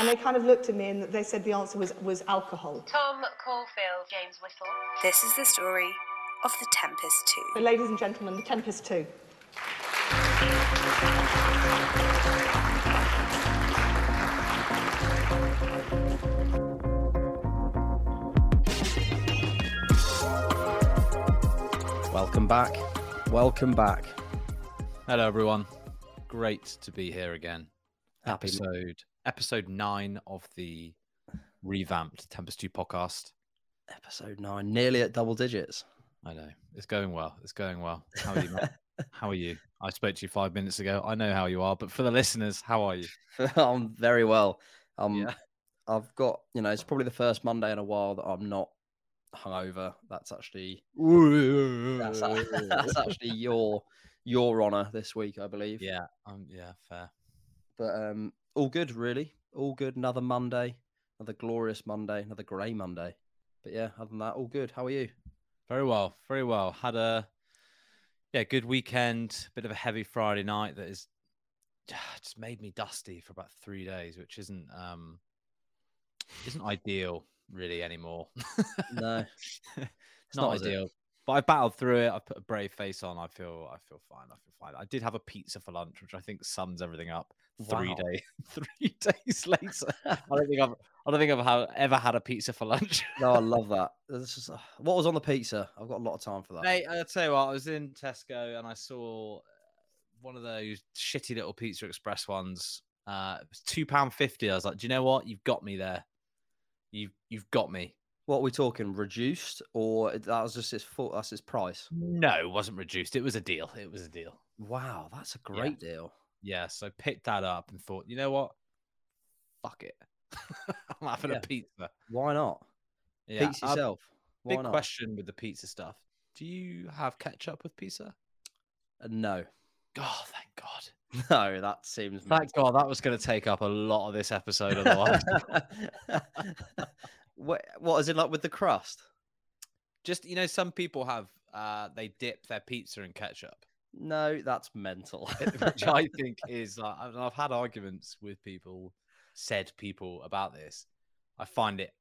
And they kind of looked at me and they said the answer was, was alcohol. Tom Caulfield, James Whittle. This is the story of The Tempest 2. So ladies and gentlemen, The Tempest 2. Welcome back. Welcome back. Hello, everyone. Great to be here again. Happy episode episode nine of the revamped Tempest Two podcast. episode nine, nearly at double digits. I know it's going well. It's going well. How are you? How are you? I spoke to you five minutes ago. I know how you are, but for the listeners, how are you? I'm very well. Um, Yeah. I've got you know it's probably the first Monday in a while that I'm not hungover. That's actually that's, that's actually your your honor this week, I believe. yeah. Um. Yeah. Fair. But um, all good, really. All good. Another Monday, another glorious Monday, another grey Monday. But yeah, other than that, all good. How are you? Very well. Very well. Had a yeah good weekend. Bit of a heavy Friday night that is just made me dusty for about three days, which isn't um isn't ideal really anymore. No, it's not, not, is it? But I've battled through it. I've put a brave face on. I feel I feel fine. I feel fine. I did have a pizza for lunch, which I think sums everything up. Three Wow. day, three days later. I don't think I've I don't think I've ever had a pizza for lunch. no, I love that. This is, what was on the pizza? I've got a lot of time for that. Mate, I'll tell you what, I was in Tesco and I saw uh, one of those shitty little Pizza Express ones. Uh, it was two pound fifty. I was like, do you know what? You've got me there. You've you've got me. What are we talking? Reduced or that was just his full? That's his price. No, it wasn't reduced. It was a deal. It was a deal. Wow, that's a great deal. Yeah, so I picked that up and thought, you know what? Fuck it. I'm having Yeah. a pizza. Why not? Yeah. Pizza yourself. Why big not? question with the pizza stuff. Do you have ketchup with pizza? Uh, no, Oh, thank God. no, that seems. Thank God. That was going to take up a lot of this episode otherwise. what, what is it like with the crust? Just you know, some people have uh they dip their pizza in ketchup, No, that's mental. which I think is and I've had arguments with people, said people about this. I find it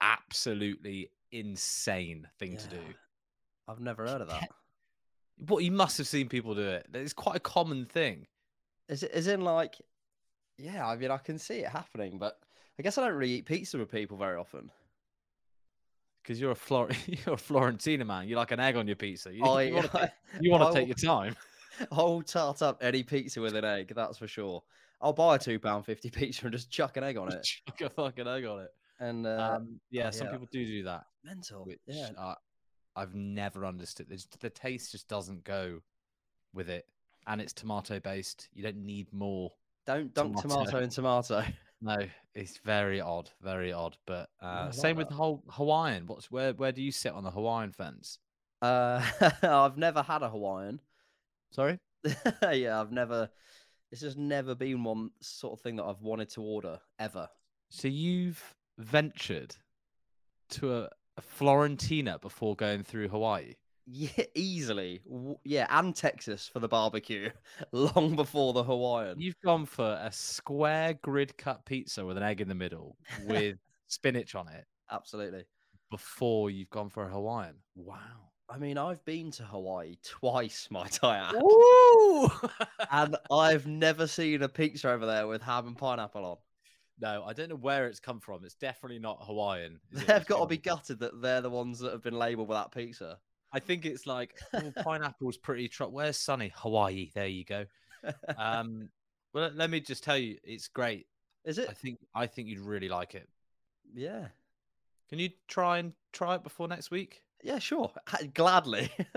absolutely insane thing to do. I've never heard of that. But you must have seen people do it. It's quite a common thing. Is it? Is in like? Yeah, I mean, I can see it happening, but I guess I don't really eat pizza with people very often. Because you're a Flor- you're a Florentina man. You're like an egg on your pizza. You, I, you want to you I take your time. I'll tart up any pizza with an egg, that's for sure. I'll buy a two pound fifty pizza and just chuck an egg on it. Chuck a fucking egg on it. And uh, Um, yeah, some yeah. people do do that. mental. which yeah, uh, I've never understood. The, the taste just doesn't go with it, and it's tomato based. You don't need more. don't dunk tomato. tomato in tomato. No, it's very odd, very odd. But uh, like same with the whole Hawaiian. What's where? Where do you sit on the Hawaiian fence? Uh, I've never had a Hawaiian. Sorry. yeah, I've never. It's just never been one sort of thing that I've wanted to order ever. So you've ventured to a, a Florentina before going through Hawaii. Yeah, easily. Yeah, and Texas for the barbecue, long before the Hawaiian. You've gone for a square grid cut pizza with an egg in the middle with spinach on it Absolutely. before you've gone for a Hawaiian. Wow. I mean, I've been to Hawaii twice, my add, and I've never seen a pizza over there with ham and pineapple on. no, I don't know where it's come from. It's definitely not Hawaiian. They've got to be gutted that they're the ones that have been labelled with that pizza. I think it's like oh, pineapple's pretty. Tr- Where's Sunny? Hawaii. There you go. Um, well, let me just tell you, it's great. Is it? I think I think you'd really like it. Yeah. Can you try and try it before next week? Yeah, sure. Gladly.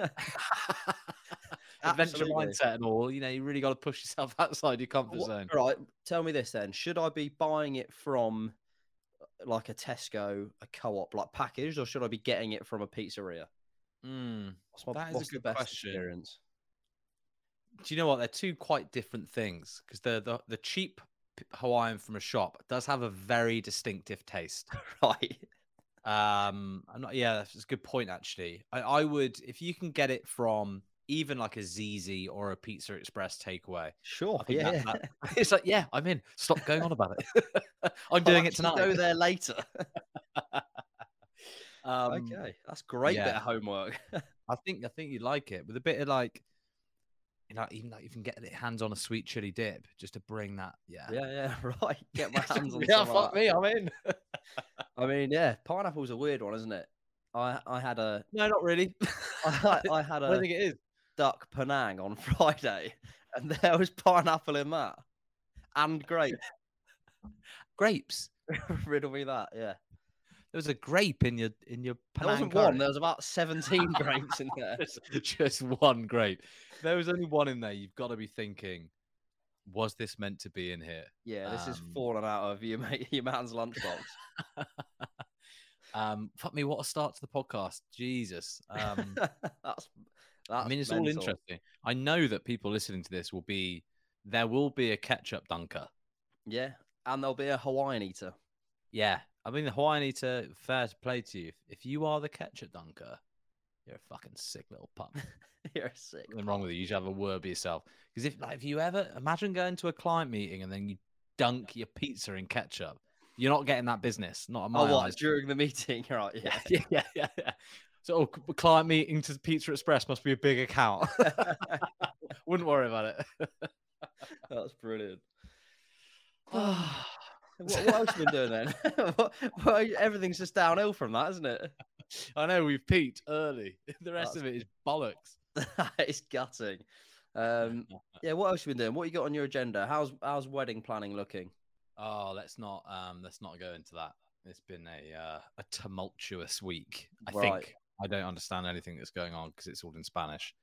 Adventure mindset and all. You know, you really got to push yourself outside your comfort What- zone. Right. Tell me this then. Should I be buying it from uh, like a Tesco, a co-op, like packaged, or should I be getting it from a pizzeria? Mm. What's, my, That is a what's the good best question. experience? Do you know what? They're two quite different things because the the the cheap Hawaiian from a shop does have a very distinctive taste. right. Um, I'm not. Yeah, that's a good point. Actually, I, I would if you can get it from even like a Zizzi or a Pizza Express takeaway. Sure. Yeah. that- that- it's like, yeah, I'm in. Stop going on about it. I'm doing it tonight. Go there later. Um, okay, that's great bit of homework. I think I think you'd like it with a bit of like, you know, even like you can get hands on a sweet chili dip just to bring that. Yeah, yeah, yeah, right. Get my hands on. yeah, fuck me, I'm in. I mean, yeah, pineapple's a weird one, isn't it? I I had a no, not really. I, I had I a think it is. duck Penang on Friday, and there was pineapple in that, and grape. Grapes. Riddle me that, yeah. There was a grape in your in your There wasn't Penang one. There was about seventeen grapes in there. just, one grape. If There was only one in there. You've got to be thinking, was this meant to be in here? Yeah, this is Um, falling out of your mate, your man's lunchbox. um, fuck me, what a start to the podcast. Jesus. Um, that's, that's. I mean, it's all interesting. I know that people listening to this will be, there will be a ketchup dunker. Yeah, and there'll be a Hawaiian eater. Yeah. I mean, the Hawaiian eater, fair to play to you. If, you are the ketchup dunker, you're a fucking sick little pup. You're a sick. Nothing wrong with you. You should have a word with yourself. Because if, like, if you ever imagine going to a client meeting and then you dunk your pizza in ketchup, you're not getting that business. Not a Oh, my what? eyes. During the meeting, right? Yeah. yeah, yeah, yeah, yeah. So, oh, client meeting to Pizza Express must be a big account. Wouldn't worry about it. That's brilliant. what, what else have you been doing then? what, what, everything's just downhill from that, isn't it? I know we've peaked early. The rest That's of it is bollocks. it's gutting. Um, yeah, what else have you been doing? What you got on your agenda? How's how's wedding planning looking? Oh, let's not um let's not go into that. It's been a uh, a tumultuous week. I Right. think I don't understand anything that's going on because it's all in Spanish.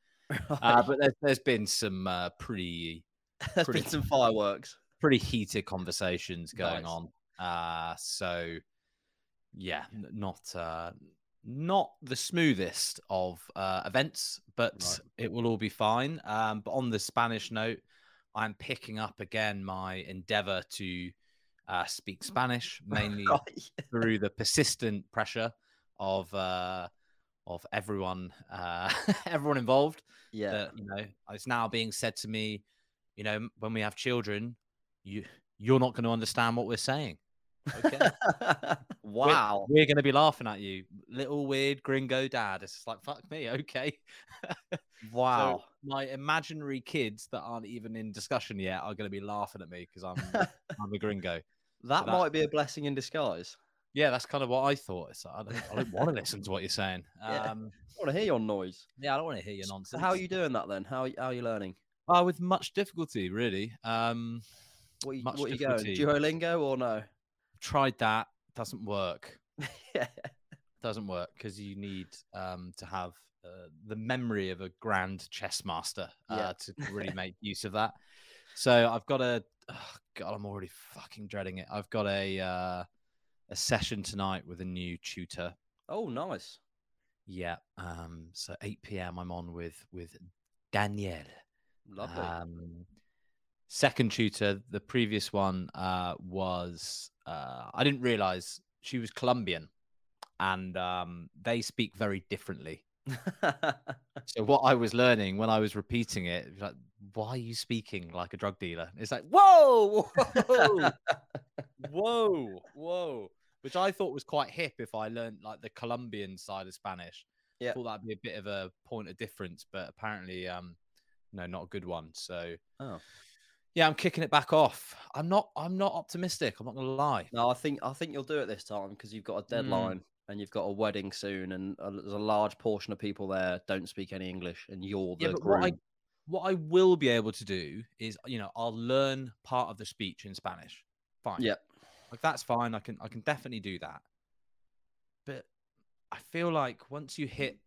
Uh, but there's, there's been some uh, pretty There's pretty- been some fireworks. Pretty heated conversations going Nice. on. Uh so yeah, not uh not the smoothest of uh events, but Right. it will all be fine. Um but on the Spanish note, I'm picking up again my endeavor to uh speak Spanish mainly Right. through the persistent pressure of uh of everyone uh everyone involved Yeah. that you know it's now being said to me you know when we have children you you're not going to understand what we're saying okay We're- wow. we're, going to be laughing at you little weird gringo dad it's like fuck me okay Wow. so my imaginary kids that aren't even in discussion yet are going to be laughing at me because i'm i'm a gringo that might be a blessing in disguise. yeah that's kind of what i thought it's like, i don't, I don't want to listen to what you're saying Yeah. um I want to hear your noise. yeah i don't want to hear your So nonsense how are you doing that then? How how are you learning? uh, with much difficulty really um What you, Much what you going? difficulty. Duolingo or no? tried that doesn't work yeah. doesn't work because you need um, to have uh, the memory of a grand chess master uh, to really make use of that. So I've got a oh God, I'm already fucking dreading it. I've got a uh, a session tonight with a new tutor. Oh, nice. Yeah. Um, so 8 p.m. I'm on with with Danielle. Lovely. Um, second tutor, the previous one uh, was uh, I didn't realize she was Colombian, and um, they speak very differently. So what I was learning when I was repeating it, it was like, why are you speaking like a drug dealer? It's like, whoa, whoa, whoa, whoa, which I thought was quite hip if I learned like the Colombian side of Spanish. Yeah. thought that'd be a bit of a point of difference, but apparently, um, no, not a good one. So oh. Yeah, I'm kicking it back off. I'm not. I'm not optimistic. I'm not gonna lie. No, I think I think you'll do it this time because you've got a Mm. deadline and you've got a wedding soon, and uh, there's a large portion of people there don't speak any English, and you're the Yeah, but groom. what I what I will be able to do is, you know, I'll learn part of the speech in Spanish. Fine. Yep. Like that's fine. I can I can definitely do that. But I feel like once you hit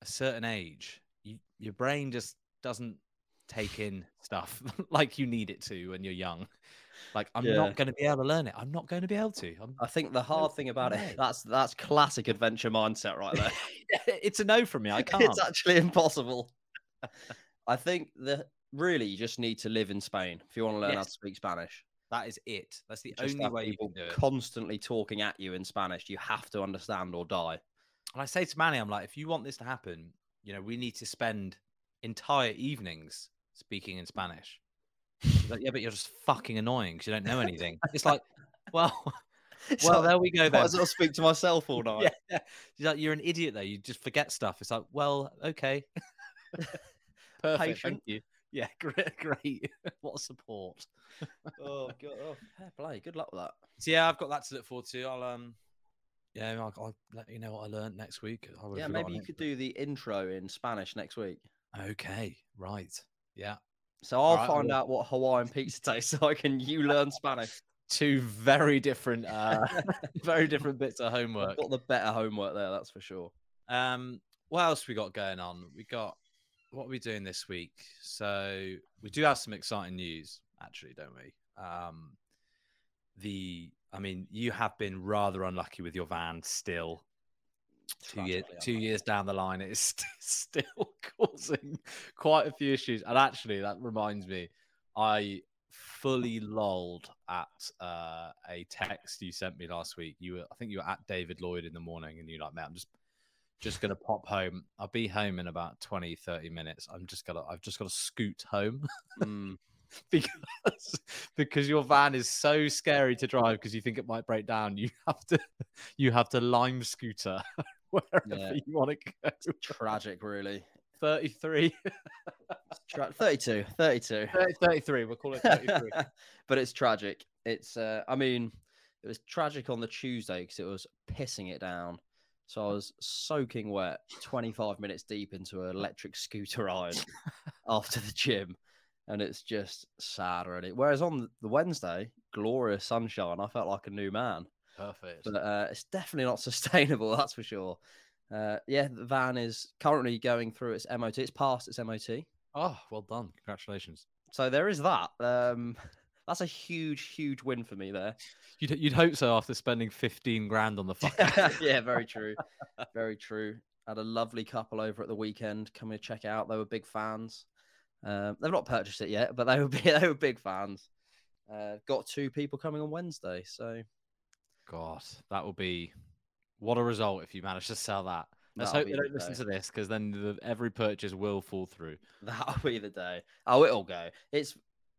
a certain age, you, your brain just doesn't take in stuff like you need it to when you're young. Like I'm Yeah. not going to be able to learn it. I'm not going to be able to. I'm, I think the hard thing about it that's that's classic adventure mindset right there. it's a no from me. I can't. it's actually impossible. I think that really you just need to live in Spain if you want to learn how to speak Spanish. that is it. That's the Just only way you people can do it. constantly talking at you in Spanish. You have to understand or die. And I say to Manny, I'm like, if you want this to happen, you know, we need to spend entire evenings speaking in Spanish. Like, yeah, but you're just fucking annoying because you don't know anything. it's like, well, well, there we go might then. as well speak to myself all night. yeah, She's like, you're an idiot there. You just forget stuff. It's like, well, okay. Perfect. Patient. Thank you. Yeah, great, great. what a support. Oh god, oh, fair play. Good luck with that. So yeah, I've got that to look forward to. I'll um, yeah, I'll, I'll let you know what I learned next week. Yeah, maybe you it, could but- do the intro in Spanish next week. Okay, right. Yeah, So I'll Alright, I find will. out what Hawaiian pizza tastes like, and you learn Spanish. two very different, uh, very different bits of homework. got the better homework there, that's for sure. Um, what else we got going on? We got what are we doing this week? So we do have some exciting news, actually, don't we? Um, the I mean, you have been rather unlucky with your van still. Two years, two years down the line, it is st- still causing quite a few issues. And actually, that reminds me, I fully lolled at uh, a text you sent me last week. You were, I think, you were at David Lloyd in the morning, and you're like, "Man, I'm just just gonna pop home. I'll be home in about 20, 30 minutes. I'm just gonna, I've just got to scoot home." Mm, because because your van is so scary to drive because you think it might break down. You have to you have to lime scooter wherever Yeah. you want to go. tragic, really. 33, Tra- 32, 32. 30 33, we'll call it 33. but it's tragic. It's, uh, I mean, it was tragic on the Tuesday because it was pissing it down. So I was soaking wet, 25 minutes deep into an electric scooter ride after the gym. And it's just sad, really. Whereas on the Wednesday, glorious sunshine, I felt like a new man. Perfect. But uh, it's definitely not sustainable, that's for sure. Uh, yeah, the van is currently going through its MOT. It's passed its MOT. Oh, well done. Congratulations. So there is that. Um, that's a huge, huge win for me there. You'd, you'd hope so after spending 15 grand on the fucking. yeah, very true. Very true. Had a lovely couple over at the weekend coming to check out. They were big fans. Um, they've not purchased it yet, but they were big, they were big fans. Uh, got two people coming on Wednesday, so God, that will be what a result if you manage to sell that. Let's That'll hope they don't listen day. to this because then the, every purchase will fall through. that'll be the day. Oh, it'll go. It's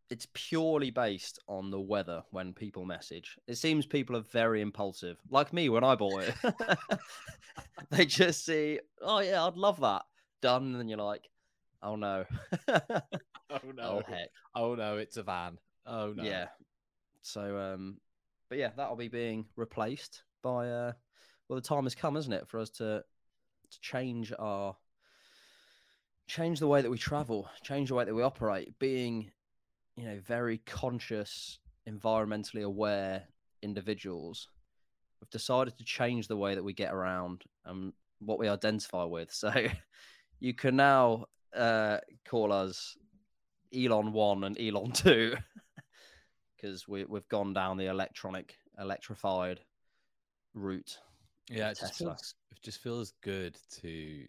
it's purely based on the weather when people message. It seems people are very impulsive, like me when I bought it. they just see, oh yeah, I'd love that done, and then you're like, oh no, Oh oh heck. Oh no, it's a van. Oh no. Yeah. So, um, but yeah, that'll be being replaced by. Uh, well, the time has come, isn't it, for us to to change our change the way that we travel, change the way that we operate, being, you know, very conscious, environmentally aware individuals. We've decided to change the way that we get around and what we identify with. So, you can now uh, call us Elon One and Elon Two because we we've gone down the electronic electrified route. Yeah, it just, feels, it just feels good to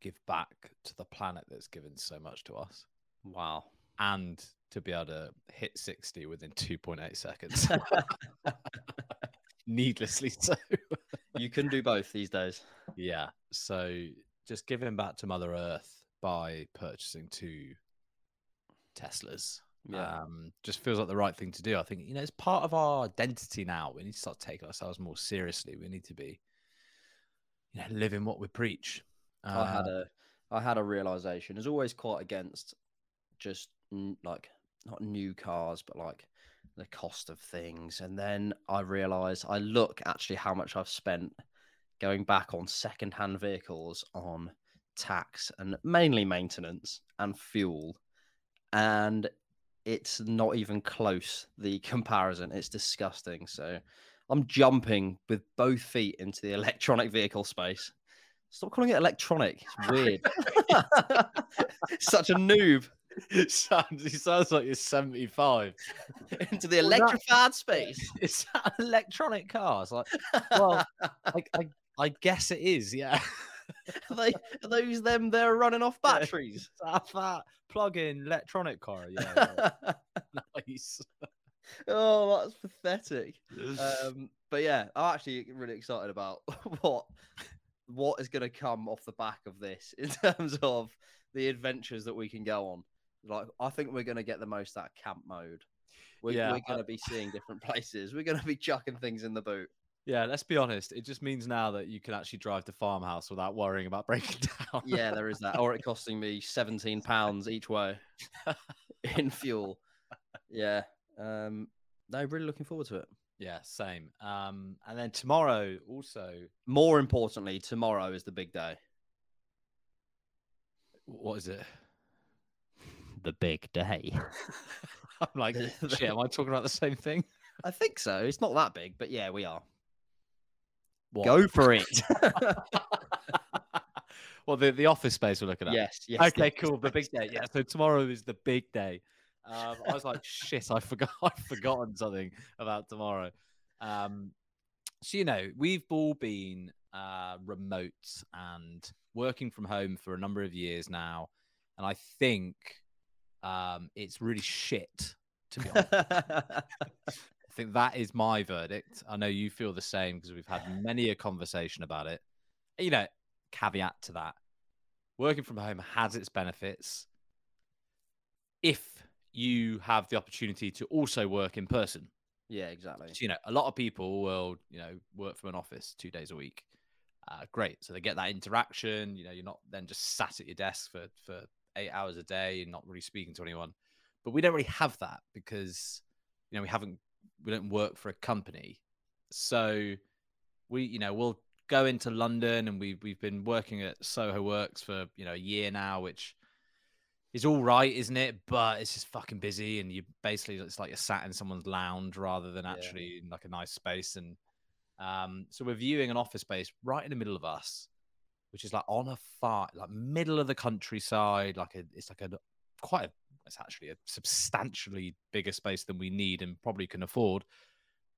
give back to the planet that's given so much to us Wow. and to be able to hit 60 within 2.8 seconds. Needlessly so. you can do both these days. yeah. So just giving back to Mother Earth by purchasing two Teslas. Yeah. Um, just feels like the right thing to do. I think, you know, it's part of our identity now. We need to start taking ourselves more seriously. We need to be, you know, living what we preach. I had Uh, a I had a realization. I always quite against just n- like not new cars, but like the cost of things. And then I realized I look actually how much I've spent going back on second-hand vehicles on tax and mainly maintenance and fuel, and it's not even close. The comparison, it's disgusting. So I'm jumping with both feet into the electronic vehicle space. Stop calling it electronic. It's weird. Such a noob. sounds, he sounds like you're 75. Into the Well, that- electrified space. Is that electronic cars? Like, well, I, I, I guess it is, yeah. Are, they, those them they're running off batteries? That, that plug-in electronic car, yeah. yeah. nice. oh, that's pathetic. Um, but yeah, I'm actually really excited about what what is going to come off the back of this in terms of the adventures that we can go on. Like, I think we're going to get the most out of camp mode. We're, Yeah, we're going to be seeing different places. We're going to be chucking things in the boot. Yeah, let's be honest. It just means now that you can actually drive to farmhouse without worrying about breaking down. Yeah, there is that. Or it costing me seventeen pounds each way in fuel. Yeah. Um, no, really looking forward to it. yeah, same. Um, and then tomorrow also, More importantly, tomorrow is the big day. what is it? The big day. I'm like, shit. Am I talking about the same thing? I think so. It's not that big, but yeah, we are. What? Go for it. well, the the office space we're looking at. yes. Yes. okay, yes. cool. The big day. Yeah. So tomorrow is the big day. Um, I was like, shit, I forgot. I've forgotten something about tomorrow. Um, so you know, we've all been uh, remote and working from home for a number of years now, and I think um, it's really shit. To be honest, think that is my verdict. I know you feel the same because we've had many a conversation about it. You know, caveat to that working from home has its benefits if you have the opportunity to also work in person. yeah, exactly. So, you know, a lot of people will, you know, work from an office two days a week. Uh, great. So they get that interaction. You know, you're not then just sat at your desk for, for eight hours a day and not really speaking to anyone. But we don't really have that because, you know, we haven't, we don't work for a company. So we, you know, we'll go into London and we've, we've been working at Soho Works for, you know, a year now, which is all right, isn't it? But it's just fucking busy, and you basically it's like you're sat in someone's lounge rather than Yeah. actually in like a nice space. And um, so we're viewing an office space right in the middle of us, which is like on a far, like middle of the countryside. Like a, it's like a quite a, it's actually a substantially bigger space than we need and probably can afford.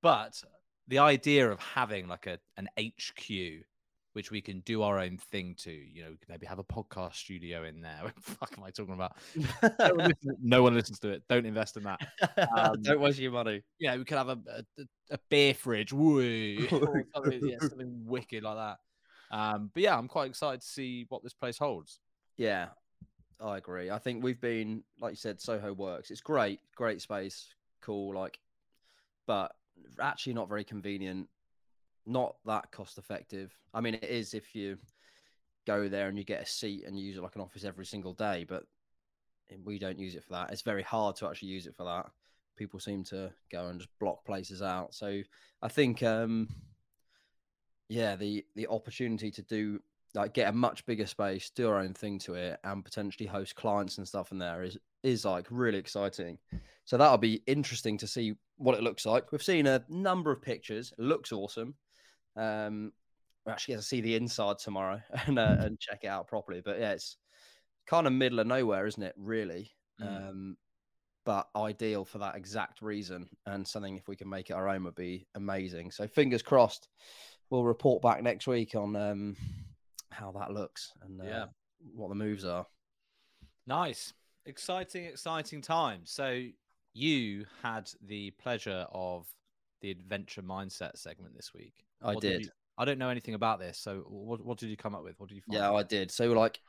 But the idea of having like a an HQ which we can do our own thing to. You know, we can maybe have a podcast studio in there. What the fuck am I talking about? no, one listens, no one listens to it. Don't invest in that. Um, Don't waste your money. Yeah, we could have a a, a beer fridge. Woo. something, yeah, something wicked like that. Um, but yeah, I'm quite excited to see what this place holds. Yeah, I agree. I think we've been, like you said, Soho works. It's great, great space, cool, like, but actually not very convenient, not that cost effective. I mean, it is if you go there and you get a seat and use it like an office every single day, but we don't use it for that. It's very hard to actually use it for that. People seem to go and just block places out. So I think, um, yeah, the the opportunity to do like get a much bigger space, do our own thing to it, and potentially host clients and stuff in there is is like really exciting. So that'll be interesting to see what it looks like. We've seen a number of pictures. It looks awesome. Um, we actually get to see the inside tomorrow and uh, and check it out properly. But yeah, it's kind of middle of nowhere, isn't it? Really. Mm. Um, but ideal for that exact reason, and something if we can make it our own would be amazing. So fingers crossed. We'll report back next week on um, how that looks and uh, Yeah. what the moves are. Nice. Exciting, exciting time. So you had the pleasure of the adventure mindset segment this week. I What did. you- I don't know anything about this. So what, what did you come up with? What did you find? Yeah, I did. So like,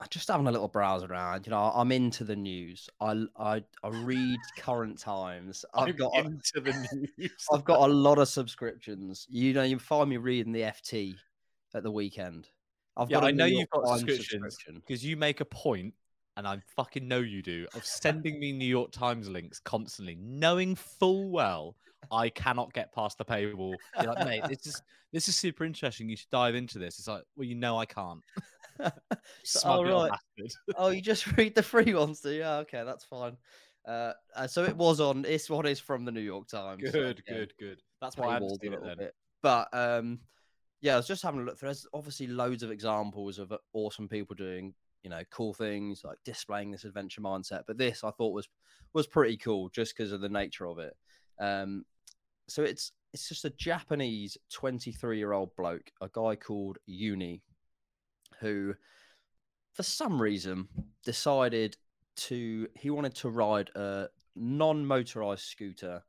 I just having a little browse around. You know, I'm into the news. I I, I read current times. I've I'm got a- into the news. I've got a lot of subscriptions. You know, you find me reading the FT at the weekend. I've yeah, got I know you've got Times subscriptions because you make a point, and I fucking know you do, of sending me New York Times links constantly, knowing full well I cannot get past the paywall. You're like, mate, this is this is super interesting. You should dive into this. It's like, well, you know, I can't. Smug little right. oh, you just read the free ones, do you? Yeah, okay, that's fine. Uh, uh, so it was on. This one is from the New York Times. so Good, again, good, good. That's why I haven't paywalled a it then. bit. But um, yeah, I was just having a look. There's obviously loads of examples of uh, awesome people doing, you know, cool things like displaying this adventure mindset. But this I thought was was pretty cool just because of the nature of it. Um, so it's it's just a Japanese 23 year old bloke, a guy called Uni, who for some reason decided to he wanted to ride a non-motorized scooter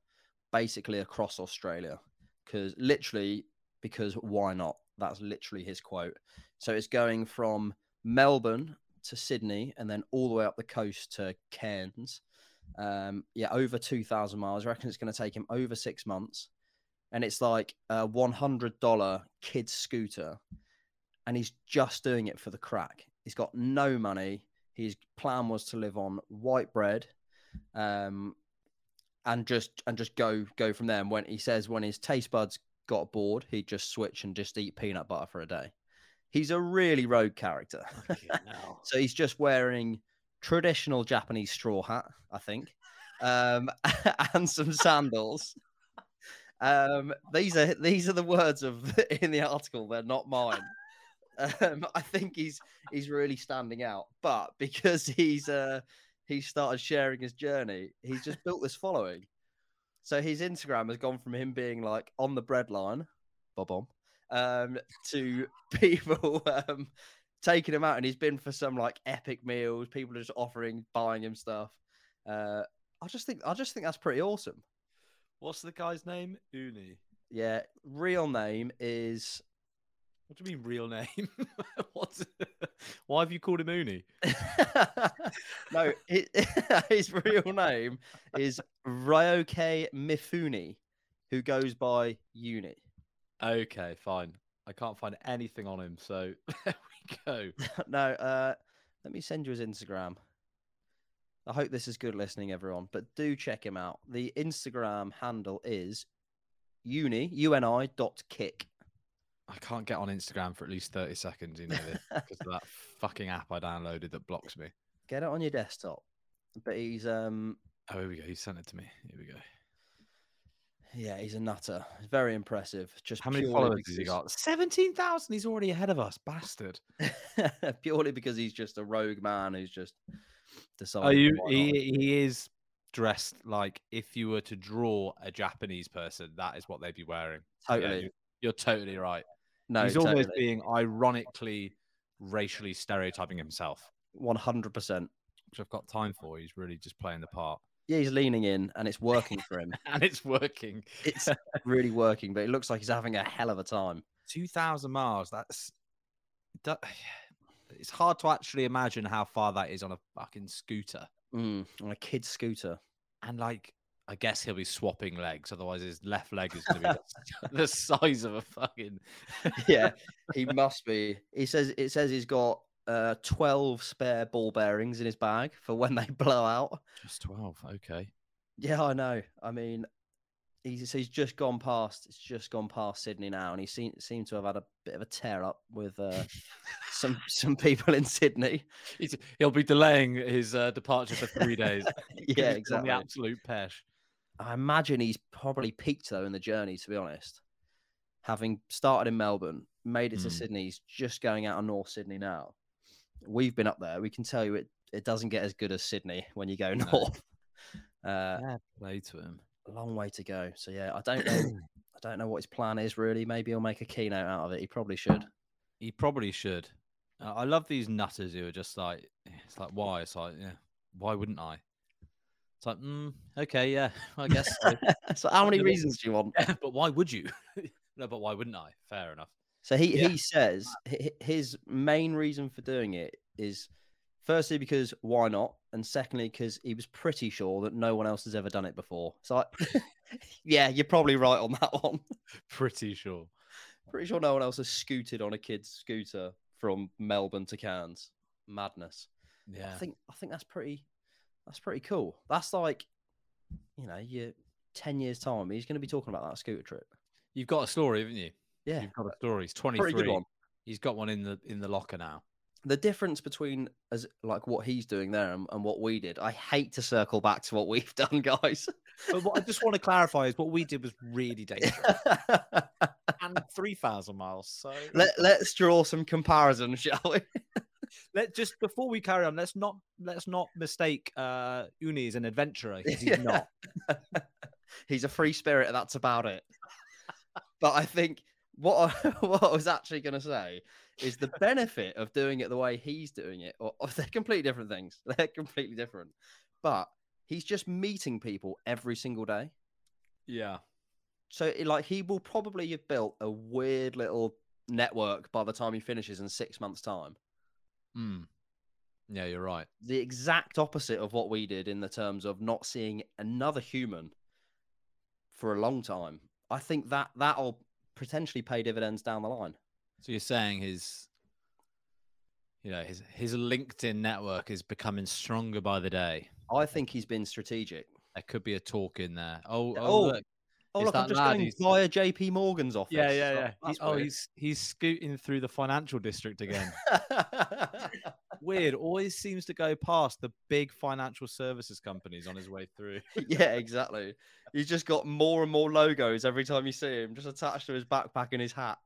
basically across Australia because literally because why not that's literally his quote so it's going from Melbourne to Sydney and then all the way up the coast to Cairns Um, yeah, over 2,000 miles. I reckon it's going to take him over six months. And it's like a $100 kid scooter. And he's just doing it for the crack. He's got no money. His plan was to live on white bread um, and just and just go go from there. And when he says when his taste buds got bored, he'd just switch and just eat peanut butter for a day. He's a really rogue character. so he's just wearing traditional Japanese straw hat, I think, um, and some sandals. Um, these are these are the words of in the article. They're not mine. Um, I think he's he's really standing out, but because he's uh, he started sharing his journey, he's just built this following. So his Instagram has gone from him being like on the breadline, bob on, um, to people um, taking him out, and he's been for some like epic meals. People are just offering, buying him stuff. Uh, I just think I just think that's pretty awesome. What's the guy's name? Uni. Yeah, real name is What do you mean real name? What's why have you called him Uni? no, it, his real name is Ryoke Mifune, who goes by Uni. Okay, fine. I can't find anything on him, so there we go. no, uh, let me send you his Instagram. I hope this is good listening, everyone. But do check him out. The Instagram handle is uni uni dot kick. I can't get on Instagram for at least 30 seconds, you know, because of that fucking app I downloaded that blocks me. Get it on your desktop. But he's um Oh, here we go. He sent it to me. Here we go. yeah, he's a nutter. Very impressive. Just How many followers has he got? 17,000. He's already ahead of us, bastard. purely because he's just a rogue man who's just decided. Are you? He, he is dressed like if you were to draw a Japanese person, that is what they'd be wearing. Yeah, Totally. you- you're totally right. No, He's almost being ironically racially stereotyping himself, one hundred percent. which I've got time for. He's really just playing the part. Yeah, he's leaning in, and it's working for him. And it's working. It's really working, but it looks like he's having a hell of a time. 2,000 miles. That's. that- It's hard to actually imagine how far that is on a fucking scooter. Mm, on a kid's scooter. And like, I guess he'll be swapping legs. Otherwise, his left leg is going to be the, size of a fucking. yeah, he must be. He says it says he's got uh, twelve spare ball bearings in his bag for when they blow out. Just 12. Okay. Yeah, I know. I mean, he's he's just gone past. It's just gone past Sydney now, and he seemed seemed to have had a bit of a tear up with uh, some some people in Sydney. He's, he'll be delaying his uh, departure for three days. yeah, he's been on exactly. The absolute pesh. I imagine he's probably peaked though in the journey. To be honest, having started in Melbourne, made it to Mm. Sydney, he's just going out of North Sydney now. We've been up there. We can tell you it it doesn't get as good as Sydney when you go No. north. Uh, Fair play to him. a long way to go. So yeah, I don't know. I don't know what his plan is really. Maybe he'll make a keynote out of it. He probably should. He probably should. Uh, I love these nutters who are just like, it's like, why? It's like, yeah, why wouldn't I? It's like, mm, okay, yeah, I guess. So. so how many reasons do you want? but why would you? no, but why wouldn't I? Fair enough. So he Yeah. he says his main reason for doing it is firstly because why not, and secondly because he was pretty sure that no one else has ever done it before. So I, yeah, you're probably right on that one. Pretty sure. Pretty sure no one else has scooted on a kid's scooter from Melbourne to Cairns. Madness. Yeah. I think I think that's pretty that's pretty cool. That's like you know, you ten years time, he's going to be talking about that scooter trip. You've got a story, haven't you? Yeah, You've got a story. He's pretty 23. good one. He's got one in the in the locker now. the difference between as like what he's doing there and, and what we did i hate to circle back to what we've done guys But what I just want to clarify is what we did was really dangerous and 3,000 miles. So Let, let's draw some comparison, shall we let just before we carry on, let's not let's not mistake uh Uni as an adventurer because he's Yeah. not. he's a free spirit and that's about it but i think what I, what I was actually going to say is the benefit of doing it the way he's doing it or, or they're completely different things they're completely different but he's just meeting people every single day Yeah. So, it- like, he will probably have built a weird little network by the time he finishes in six months' time. Mm. Yeah, you're right. the exact opposite of what we did in the terms of not seeing another human for a long time. I think that that'll potentially pay dividends down the line. So you're saying his, you know, his his LinkedIn network is becoming stronger by the day. I think he's been strategic. There could be a talk in there. Oh, oh, Oh, look. Oh, look, I'm just going via JP Morgan's office. yeah, yeah, yeah. That's oh, weird. he's he's scooting through the financial district again. Weird. Always seems to go past the big financial services companies on his way through. yeah, exactly. He's just got more and more logos every time you see him, just attached to his backpack and his hat.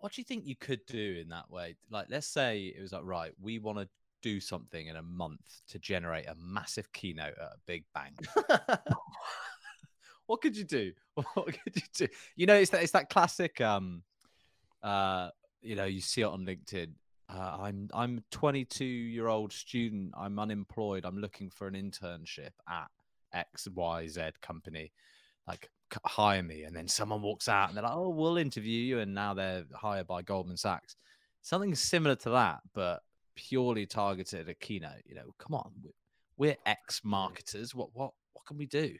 What do you think you could do in that way? Like, let's say it was like, right, we want to do something in a month to generate a massive keynote at a big bank. what could you do? What could you do? You know, it's that it's that classic. Um, uh, you know, you see it on LinkedIn. Uh, I'm I'm 22 year old student. I'm unemployed. I'm looking for an internship at X Y Z company. Like hire me, and then someone walks out and they're like, "Oh, we'll interview you," and now they're hired by Goldman Sachs. Something similar to that, but purely targeted at a keynote. You know, come on, we- we're ex marketers. What what what can we do?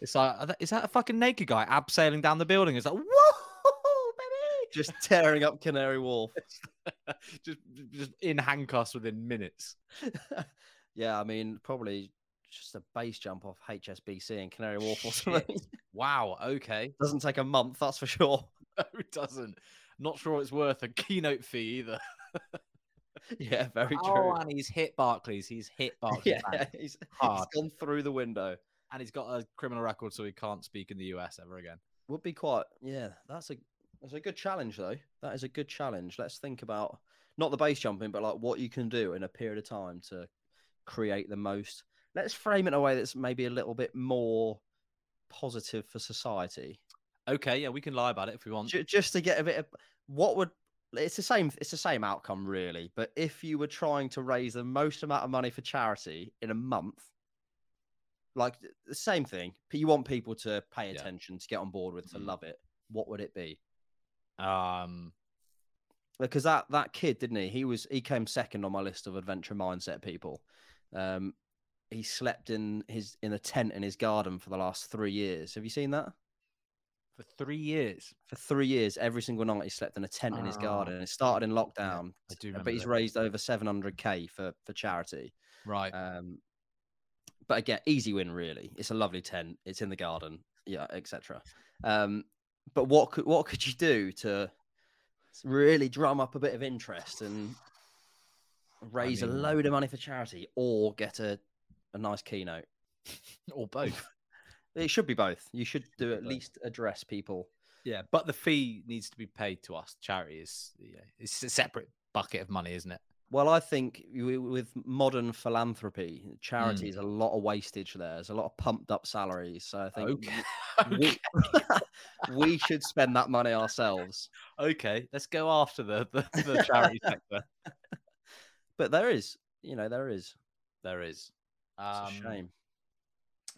It's like, is that a fucking naked guy abseiling down the building? It's like, whoa, baby! just tearing up Canary Wharf. just, just in handcuffs within minutes. yeah, I mean, probably just a base jump off HSBC and Canary Wharf or something. Wow. Okay. Doesn't take a month, that's for sure. No, it doesn't. Not sure it's worth a keynote fee either. Yeah, very Oh, true. and he's hit Barclays. He's hit Barclays. yeah, he's, he's gone through the window. And he's got a criminal record, so he can't speak in the US ever again. Would be quite. Yeah, that's a that's a good challenge though. That is a good challenge. Let's think about not the base jumping, but like what you can do in a period of time to create the most. Let's frame it in a way that's maybe a little bit more positive for society. Okay, yeah, we can lie about it if we want. Ju- just to get a bit of what would it's the same it's the same outcome really but if you were trying to raise the most amount of money for charity in a month like the same thing but you want people to pay Yeah. attention to get on board with to Mhm. love it what would it be Um, because that that kid didn't he he was he came second on my list of adventure mindset people um he slept in his in a tent in his garden for the last three years have you seen that for three years. for three years, every single night he slept in a tent in his Oh, garden. It started in lockdown, I do remember but he's that. raised over 700k for for charity. Right. Um, but again, easy win really. It's a lovely tent. It's in the garden, yeah, etc. Um, but what could what could you do to really drum up a bit of interest and raise a mean- load of money for charity, or get a a nice keynote? or both. It should be both. You should do at least address people. yeah, but the fee needs to be paid to us. Charity is yeah, it's a separate bucket of money, isn't it? Well, I think with modern philanthropy, Hmm. charity is a lot of wastage there. There's a lot of pumped up salaries. So I think Okay. we, we should spend that money ourselves. okay, let's go after the the, the charity sector. But there is, you know, there is. There is. It's Um, a shame.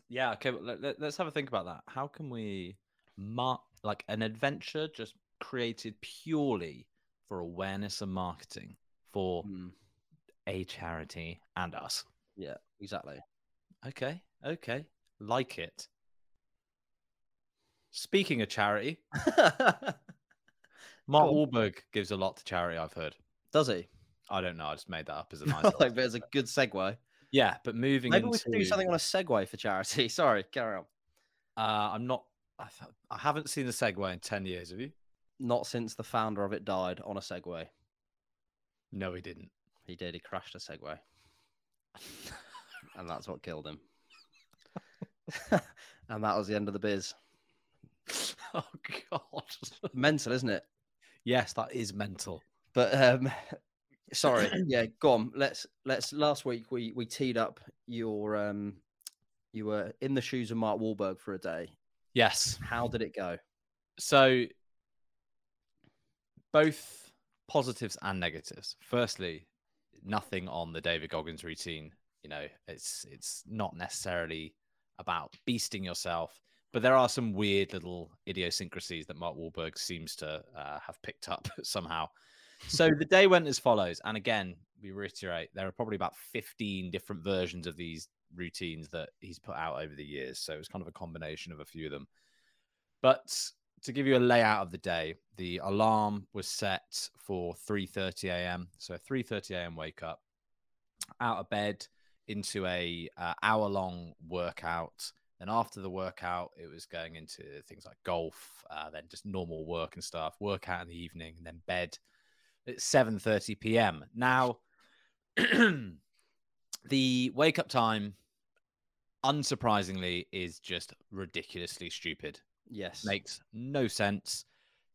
Yeah. Okay. Let, us have a think about that. How can we mark like an adventure just created purely for awareness and marketing for Mm, a charity and us? yeah, exactly. Okay. Okay. Like it. Speaking of charity, Mark. Wahlberg gives a lot to charity. I've heard. Does he? I don't know. I just made that up as a nice. like, little- there's a good segue. yeah, but moving Maybe into we should do something on a segue for charity. Sorry, carry on. Uh, I'm not. I, th- I haven't seen the Segway in ten years. Have you? Not since the founder of it died on a Segway. No, he didn't. He did. He crashed a Segway, and that's what killed him. and that was the end of the biz. oh God. Mental, isn't it? yes, that is mental. But um, sorry, yeah, go on. Let's let's. Last week we we teed up your um, you were in the shoes of Mark Wahlberg for a day. Yes. How did it go? So, both positives and negatives. Firstly, nothing on the David Goggins routine. You know, it's it's not necessarily about beasting yourself, but there are some weird little idiosyncrasies that Mark Wahlberg seems to uh, have picked up somehow. So the day went as follows, and again, we reiterate there are probably about 15 different versions of these routines that he's put out over the years. So it's kind of a combination of a few of them. But to give you a layout of the day, the alarm was set for 3:30 a.m. So 3:30 a.m. wake up, out of bed into a uh, hour long workout. Then after the workout, it was going into things like golf, uh, then just normal work and stuff. Workout in the evening, and then bed at 7:30 p.m. Now, the wake up time, unsurprisingly, is just ridiculously stupid Yes. makes no sense.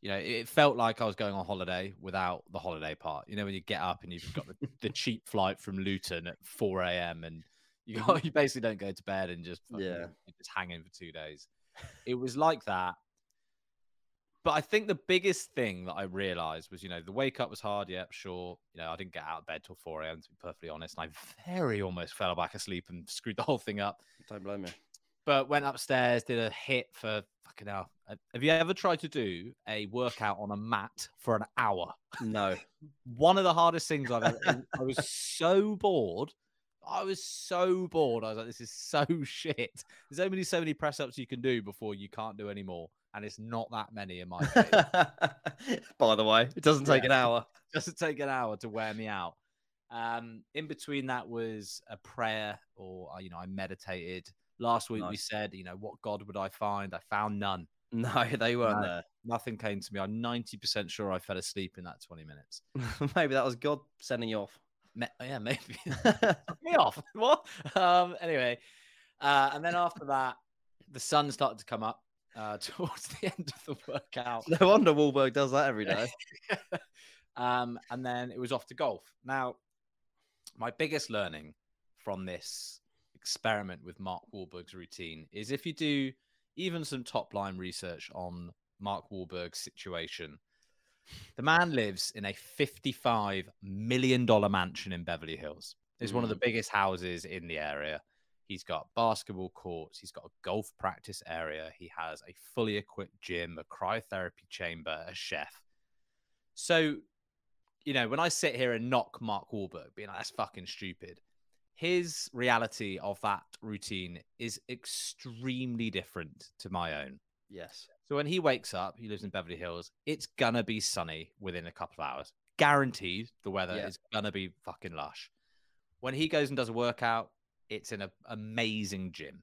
You know, it felt like I was going on holiday without the holiday part. You know, when you get up and you've got the, the cheap flight from Luton at 4 a.m. and you got, you basically don't go to bed and just Yeah. just hang in for two days. It was like that. But I think the biggest thing that I realized was, you know, the wake up was hard. Yeah, sure. You know, I didn't get out of bed till 4 a.m. to be perfectly honest. And I very almost fell back asleep and screwed the whole thing up Don't blame me. But went upstairs, did a HIIT for fucking hell. Uh, Have you ever tried to do a workout on a mat for an hour? No. One of the hardest things I've ever. I was so bored. I was so bored. I was like, this is so shit. There's only so many press ups you can do before you can't do any more. And it's not that many in my case. By the way, it doesn't take Yeah. an hour. doesn't take an hour to wear me out. Um, in between that was a prayer, or uh, you know, I meditated. Last week we said, you know, what God would I find? I found none. No, they weren't No. Nothing came to me. I'm 90% sure I fell asleep in that 20 minutes. Maybe that was God sending you off. Me- yeah, maybe. Me off. What? Um, anyway, uh, and then after that, the sun started to come up uh, towards the end of the workout. no wonder Wahlberg does that every day. um, and then it was off to golf. Now, my biggest learning from this experiment with Mark Wahlberg's routine is if you do even some top line research on Mark Wahlberg's situation, the man lives in a $55 million mansion in Beverly Hills. It's one of the mm. biggest houses in the area. He's got basketball courts. He's got a golf practice area. He has a fully equipped gym, a cryotherapy chamber, a chef. So, you know, when I sit here and knock Mark Wahlberg, being like, that's fucking stupid, his reality of that routine is extremely different to my own. Yes. So when he wakes up, he lives in Beverly Hills, it's gonna be sunny within a couple of hours. Guaranteed the weather Yeah. is gonna be fucking lush. When he goes and does a workout, it's in an amazing gym.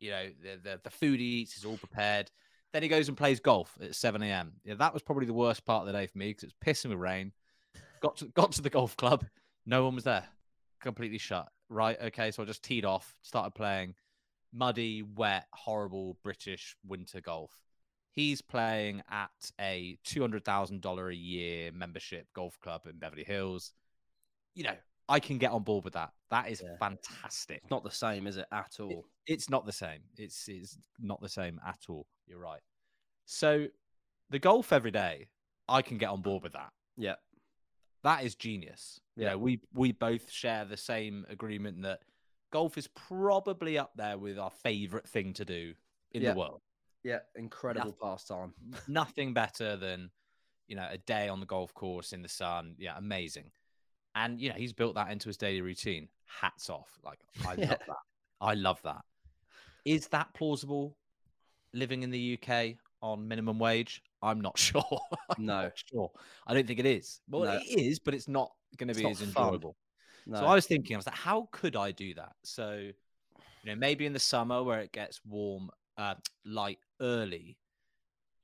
You know, the, the, the food he eats is all prepared. Then he goes and plays golf at 7 a.m. Yeah, that was probably the worst part of the day for me because it's pissing with rain. Got to got to the golf club, no one was there, completely shut. Right, okay, so I just teed off, started playing muddy, wet, horrible British winter golf. He's playing at a two hundred thousand dollar a year membership golf club in Beverly Hills. You know, I can get on board with that. That is Yeah. fantastic. It's not the same, is it, at It- all? it's not the same. It's it's not the same at all. You're right. So the golf every day, I can get on board with that. Yeah. That is genius. Yeah, Yeah. we we both share the same agreement that golf is probably up there with our favorite thing to do in Yeah. the world. Yeah. Incredible pastime. Nothing better than you know a day on the golf course in the sun. Yeah, amazing. And you know he's built that into his daily routine. Hats off. Like I Yeah. love that. I love that. Is that plausible? Living in the UK on minimum wage? I'm not sure. I'm No. not sure. I don't think it is. Well, No. it is, but it's not going to be as enjoyable. No. So I was thinking, I was like, how could I do that? So, you know, maybe in the summer where it gets warm, uh, light early,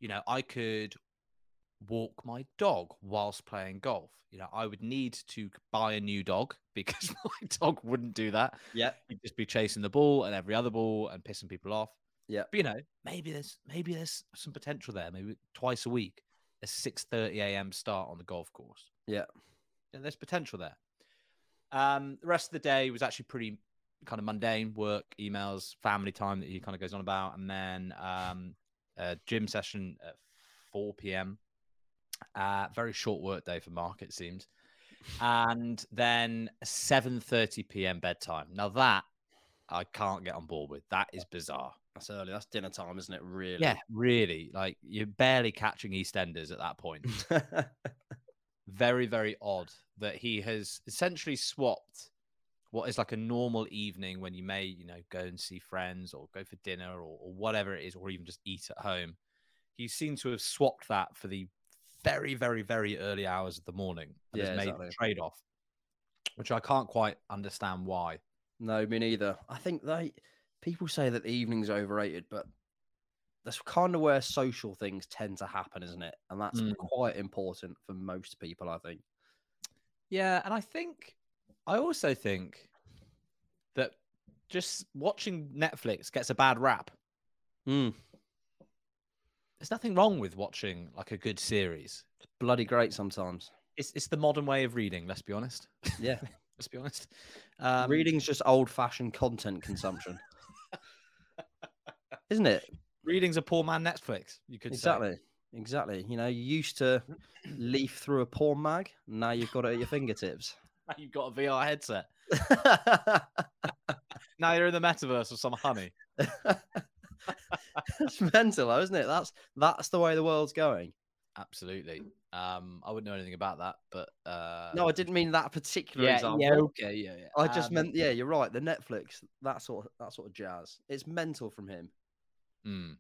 you know, I could walk my dog whilst playing golf. You know, I would need to buy a new dog because my dog wouldn't do that. yeah. He'd just be chasing the ball and every other ball and pissing people off. Yeah. But you know, maybe there's maybe there's some potential there. Maybe twice a week, a six thirty a.m. start on the golf course. Yeah. Yeah, there's potential there. Um, the rest of the day was actually pretty kind of mundane work, emails, family time that he kind of goes on about, and then um, a gym session at 4 p.m. Uh, very short work day for Mark, it seems, and then 7:30 p.m. bedtime. Now that I can't get on board with. That is bizarre. That's early. That's dinner time, isn't it? Really? Yeah, really. Like you're barely catching EastEnders at that point. very, very odd that he has essentially swapped what is like a normal evening when you may, you know, go and see friends or go for dinner or, or whatever it is, or even just eat at home. He seemed to have swapped that for the very, very, very early hours of the morning and Yeah, has made exactly. the trade off, which I can't quite understand why. No, me neither. I think they people say that the evening's overrated, but that's kind of where social things tend to happen, isn't it? And that's Mm. quite important for most people, I think. Yeah, and I think I also think that just watching Netflix gets a bad rap. Mm, There's nothing wrong with watching like a good series. bloody great sometimes. It's it's the modern way of reading. Let's be honest. Yeah. let's be honest. Um, Reading's just old-fashioned content consumption, isn't it? reading's a poor man Netflix. You could say. Exactly. Exactly. You know, you used to leaf through a porn mag. Now you've got it at your fingertips. You've got a VR headset. Now you're in the metaverse with some honey. It's mental, though, isn't it? That's that's the way the world's going. Absolutely. Um, I wouldn't know anything about that, but uh, No, I didn't mean that particular yeah, example. yeah, okay, yeah, yeah. I just Um, meant, yeah, you're right. The Netflix, that sort of that sort of jazz. It's mental from him, mm,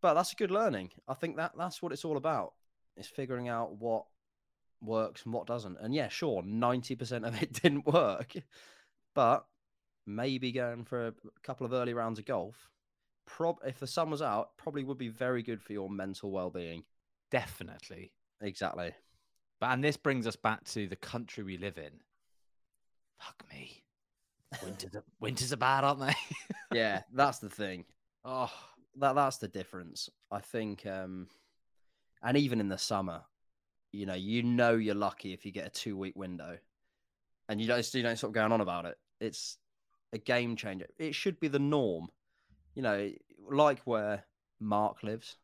but that's a good learning. I think that that's what it's all about. It's figuring out what works and what doesn't. And yeah, sure, ninety percent of it didn't work, but maybe going for a couple of early rounds of golf, prob if the sun was out, probably would be very good for your mental well-being. definitely. Exactly. But and this brings us back to the country we live in. Fuck me. Winters are, winters are bad, aren't they? Yeah, that's the thing. oh, that that's the difference. I think, um, and even in the summer, you know, you know you're lucky if you get a two week window, and you don't you don't stop going on about it. It's a game changer. It should be the norm. You know, like where Mark lives,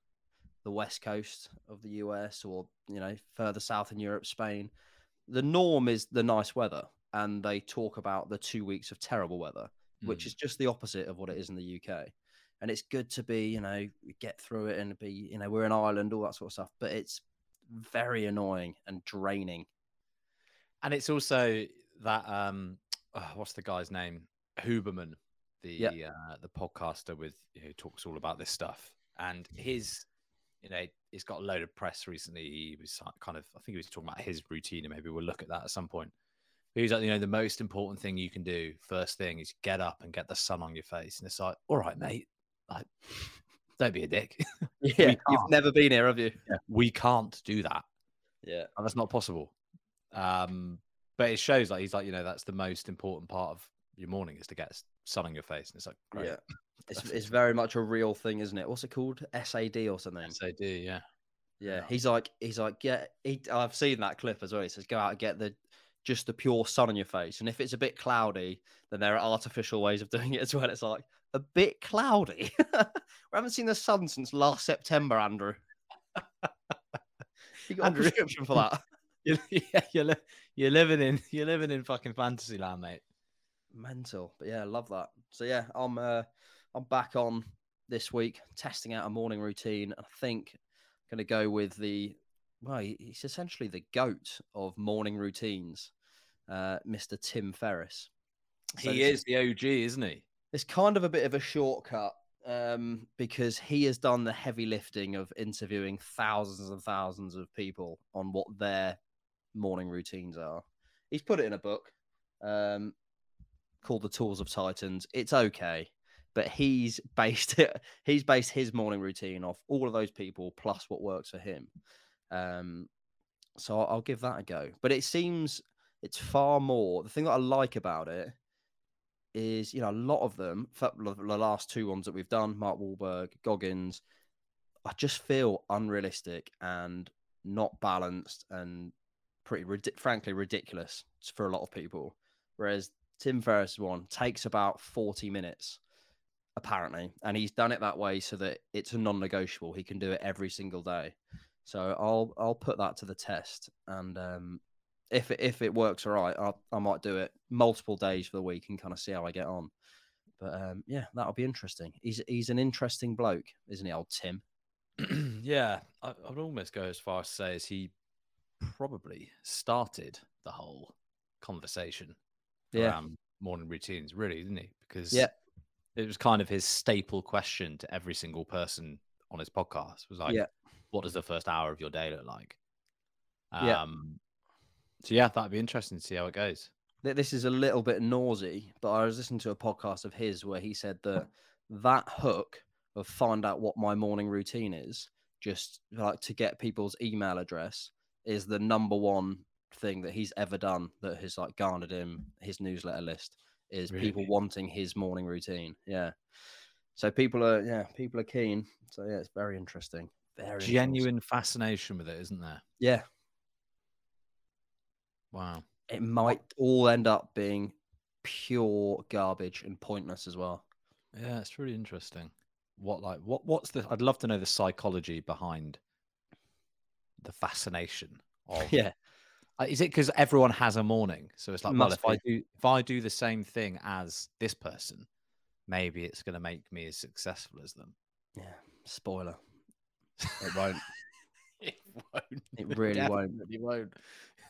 the west coast of the US, or you know, further south in Europe, Spain. The norm is the nice weather, and they talk about the two weeks of terrible weather, which Mm. is just the opposite of what it is in the UK and it's good to be you know get through it and be you know we're in Ireland all that sort of stuff but it's very annoying and draining and it's also that um, oh, what's the guy's name? Huberman, the Yeah. uh, the podcaster with who talks all about this stuff, and his, you know, he's got a load of press recently. He was kind of, I think he was talking about his routine, and maybe we'll look at that at some point. But he's like, you know, the most important thing you can do first thing is get up and get the sun on your face, and it's like, all right, mate, like, don't be a dick. yeah you've never been here have you Yeah. we can't do that. yeah And that's not possible. Um, but it shows like he's like, you know, that's the most important part of your morning is to get sun on your face. And it's like, great. yeah it's, it's very much a real thing isn't it what's it called sad or something SAD. Yeah. yeah Yeah. he's like he's like get he, i've seen that clip as well he says go out and get the just the pure sun on your face and if it's a bit cloudy then there are artificial ways of doing it as well it's like a bit cloudy we haven't seen the sun since last september andrew you got Andrew. a prescription for that You're, yeah, you're, li- you're living in you're living in fucking fantasy land, mate. mental but yeah love that so yeah i'm uh i'm back on this week testing out a morning routine i think i'm gonna go with the well he- he's essentially the goat of morning routines uh mr tim ferriss So he is the OG, isn't he? It's kind of a bit of a shortcut um, because he has done the heavy lifting of interviewing thousands and thousands of people on what their morning routines are. He's put it in a book um, called "The Tools of Titans." It's okay, but he's based it. He's based his morning routine off all of those people plus what works for him. Um, so I'll I'll give that a go. But it seems it's far more. The thing that I like about it is you know a lot of them for the last two ones that we've done mark Wahlberg, goggins i just feel unrealistic and not balanced and pretty frankly ridiculous for a lot of people. Whereas tim ferriss one takes about 40 minutes apparently and he's done it that way so that it's a non-negotiable. He can do it every single day. So i'll i'll put that to the test and um if it, if it works all right, I, I might do it multiple days for the week and kind of see how I get on. But um, yeah, that'll be interesting. He's he's an interesting bloke, isn't he, old Tim? yeah, I, would almost go as far as to say is he probably started the whole conversation Yeah. around morning routines, really, didn't he? Because Yeah. it was kind of his staple question to every single person on his podcast. Was like, Yeah. "What does the first hour of your day look like?" Yeah. So yeah, that'd be interesting to see how it goes. This is a little bit nosy, but I was listening to a podcast of his where he said that that hook of find out what my morning routine is, just like to get people's email address, is the number one thing that he's ever done that has like garnered him his newsletter list is people wanting his morning routine. Yeah. So people are yeah, people are keen. So yeah, it's very interesting. Very interesting. Genuine fascination with it, isn't there? Yeah. Wow. It might all end up being pure garbage and pointless as well. Yeah, it's really interesting. What like what what's the I'd love to know the psychology behind the fascination of Yeah. Uh, Is it because everyone has a morning? So it's like, well, if I do if I do the same thing as this person, maybe it's going to make me as successful as them. Yeah. Spoiler. It won't. it won't. It really won't. Definitely won't.